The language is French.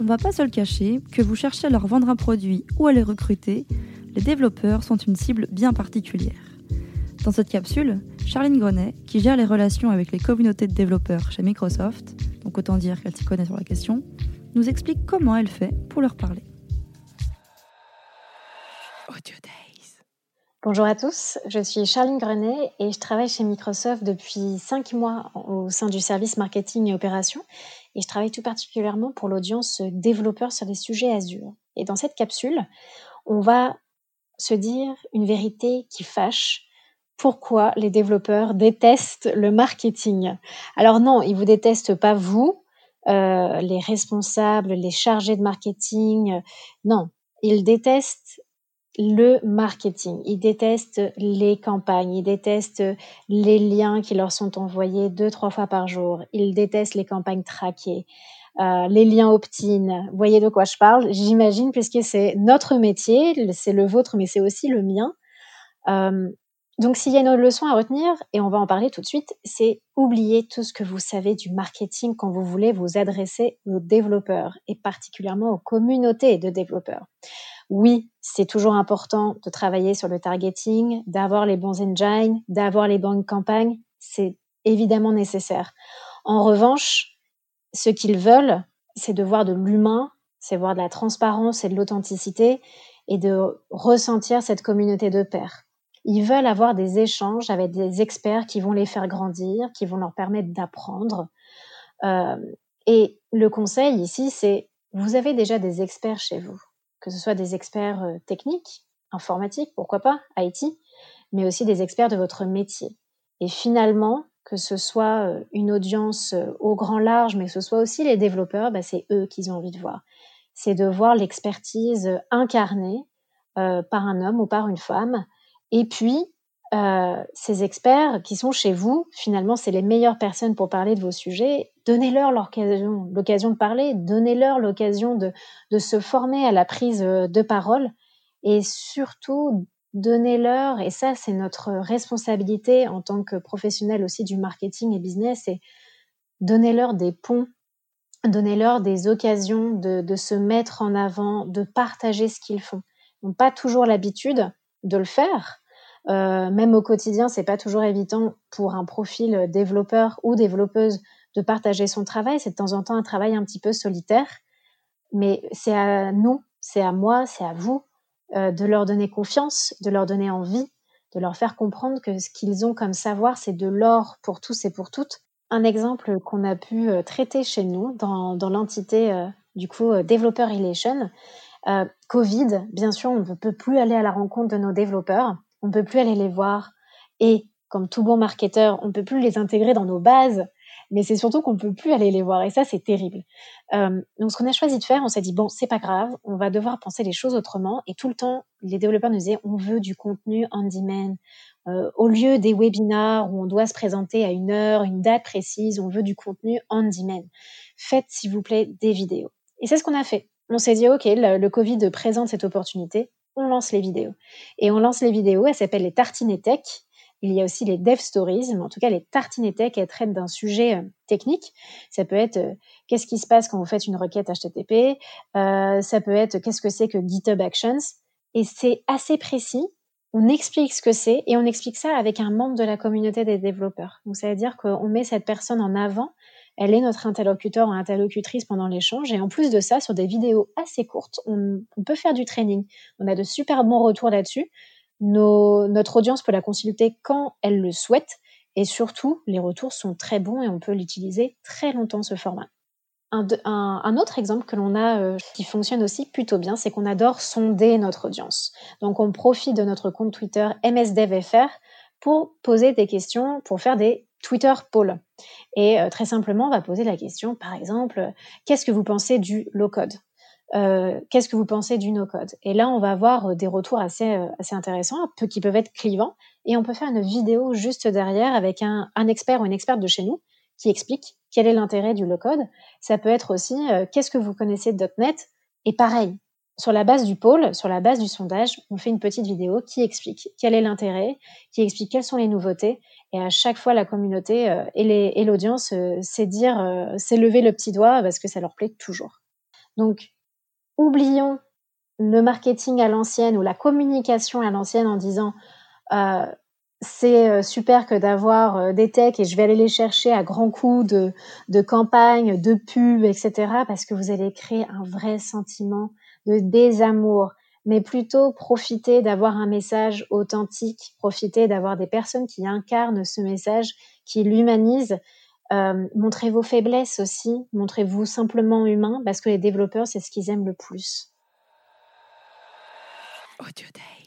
On va pas se le cacher, que vous cherchez à leur vendre un produit ou à les recruter, les développeurs sont une cible bien particulière. Dans cette capsule, Charline Grenet, qui gère les relations avec les communautés de développeurs chez Microsoft, donc autant dire qu'elle s'y connaît sur la question, nous explique comment elle fait pour leur parler. Bonjour à tous, je suis Charline Grenet et je travaille chez Microsoft depuis 5 mois au sein du service marketing et opération et je travaille tout particulièrement pour l'audience développeur sur les sujets Azure. Et dans cette capsule, on va se dire une vérité qui fâche. Pourquoi les développeurs détestent le marketing? Alors non, ils vous détestent pas vous, euh, les responsables, les chargés de marketing. Non, ils détestent le marketing. Ils détestent les campagnes, ils détestent les liens qui leur sont envoyés deux, trois fois par jour. Ils détestent les campagnes traquées, euh, les liens opt-in. Vous voyez de quoi je parle? J'imagine, puisque c'est notre métier, c'est le vôtre, mais c'est aussi le mien. Euh, donc, s'il y a une leçon à retenir, et on va en parler tout de suite, c'est oublier tout ce que vous savez du marketing quand vous voulez vous adresser aux développeurs, et particulièrement aux communautés de développeurs. Oui, c'est toujours important de travailler sur le targeting, d'avoir les bons engines, d'avoir les bonnes campagnes. C'est évidemment nécessaire. En revanche, ce qu'ils veulent, c'est de voir de l'humain, c'est voir de la transparence et de l'authenticité et de ressentir cette communauté de pairs. Ils veulent avoir des échanges avec des experts qui vont les faire grandir, qui vont leur permettre d'apprendre. Euh, et le conseil ici, c'est vous avez déjà des experts chez vous que ce soit des experts euh, techniques, informatiques, pourquoi pas, IT, mais aussi des experts de votre métier. Et finalement, que ce soit euh, une audience au grand large, mais que ce soit aussi les développeurs, bah, c'est eux qu'ils ont envie de voir. C'est de voir l'expertise incarnée par un homme ou par une femme. Et puis, euh, ces experts qui sont chez vous, finalement, c'est les meilleures personnes pour parler de vos sujets. Donnez-leur l'occasion, l'occasion de parler, donnez-leur l'occasion de, de, se former à la prise euh, de parole et surtout donnez-leur, et ça c'est notre responsabilité en tant que professionnel aussi du marketing et business, et donnez-leur des ponts, donnez-leur des occasions de, de se mettre en avant, de partager ce qu'ils font. Ils n'ont pas toujours l'habitude de le faire, euh, même au quotidien, c'est pas toujours évident pour un profil développeur ou développeuse de partager son travail. C'est de temps en temps un travail un petit peu solitaire, mais c'est à nous, c'est à moi, c'est à vous euh, de leur donner confiance, de leur donner envie, de leur faire comprendre que ce qu'ils ont comme savoir, c'est de l'or pour tous et pour toutes. Un exemple qu'on a pu euh, traiter chez nous dans, dans l'entité du coup Developer Relation, Covid, bien sûr, on ne peut plus aller à la rencontre de nos développeurs on peut plus aller les voir. Et comme tout bon marketeur, on peut plus les intégrer dans nos bases, mais c'est surtout qu'on peut plus aller les voir. Et ça, c'est terrible. Euh, donc, ce qu'on a choisi de faire, on s'est dit bon, c'est pas grave, on va devoir penser les choses autrement. Et tout le temps, les développeurs nous disaient on veut du contenu on demand. Euh, au lieu des webinars où on doit se présenter à une heure, une date précise, on veut du contenu on demand. Faites, s'il vous plaît, des vidéos. Et c'est ce qu'on a fait. On s'est dit, OK, le Covid présente cette opportunité on lance les vidéos. Et on lance les vidéos, elles s'appellent les Tartinetech. Il y a aussi les Dev Stories, mais en tout cas, les Tartinetech, elles traitent d'un sujet euh, technique. Ça peut être euh, qu'est-ce qui se passe quand vous faites une requête HTTP. Euh, ça peut être qu'est-ce que c'est que GitHub Actions. Et c'est assez précis. On explique ce que c'est et on explique ça avec un membre de la communauté des développeurs. Donc, ça veut dire qu'on met cette personne en avant elle est notre interlocuteur ou interlocutrice pendant l'échange. Et en plus de ça, sur des vidéos assez courtes, on, peut faire du training. On a de super bons retours là-dessus. notre audience peut la consulter quand elle le souhaite. Et surtout, les retours sont très bons et on peut l'utiliser très longtemps, ce format. Un, autre exemple que l'on a euh, qui fonctionne aussi plutôt bien, c'est qu'on adore sonder notre audience. Donc on profite de notre compte Twitter MSDevFR pour poser des questions, pour faire des Twitter Poll. Et euh, très simplement, on va poser la question, par exemple, qu'est-ce que vous pensez du low-code? Euh, Qu'est-ce que vous pensez du no-code? Et là, on va avoir euh, des retours assez, intéressants, qui peuvent être clivants. Et on peut faire une vidéo juste derrière avec un, un expert ou une experte de chez nous qui explique quel est l'intérêt du low-code. Ça peut être aussi, qu'est-ce que vous connaissez de .NET? Et pareil, sur la base du pôle, sur la base du sondage, on fait une petite vidéo qui explique quel est l'intérêt, qui explique quelles sont les nouveautés. Et à chaque fois, la communauté euh, et l'audience, euh, c'est dire, euh, c'est lever le petit doigt parce que ça leur plaît toujours. Donc, oublions le marketing à l'ancienne ou la communication à l'ancienne en disant c'est euh, super que d'avoir euh, des techs et je vais aller les chercher à grands coups de, de campagne, de pub, etc. parce que vous allez créer un vrai sentiment de désamour. Mais plutôt profiter d'avoir un message authentique, profiter d'avoir des personnes qui incarnent ce message, qui l'humanisent. Euh, montrez vos faiblesses aussi, montrez-vous simplement humain parce que les développeurs, c'est ce qu'ils aiment le plus. Audio Day.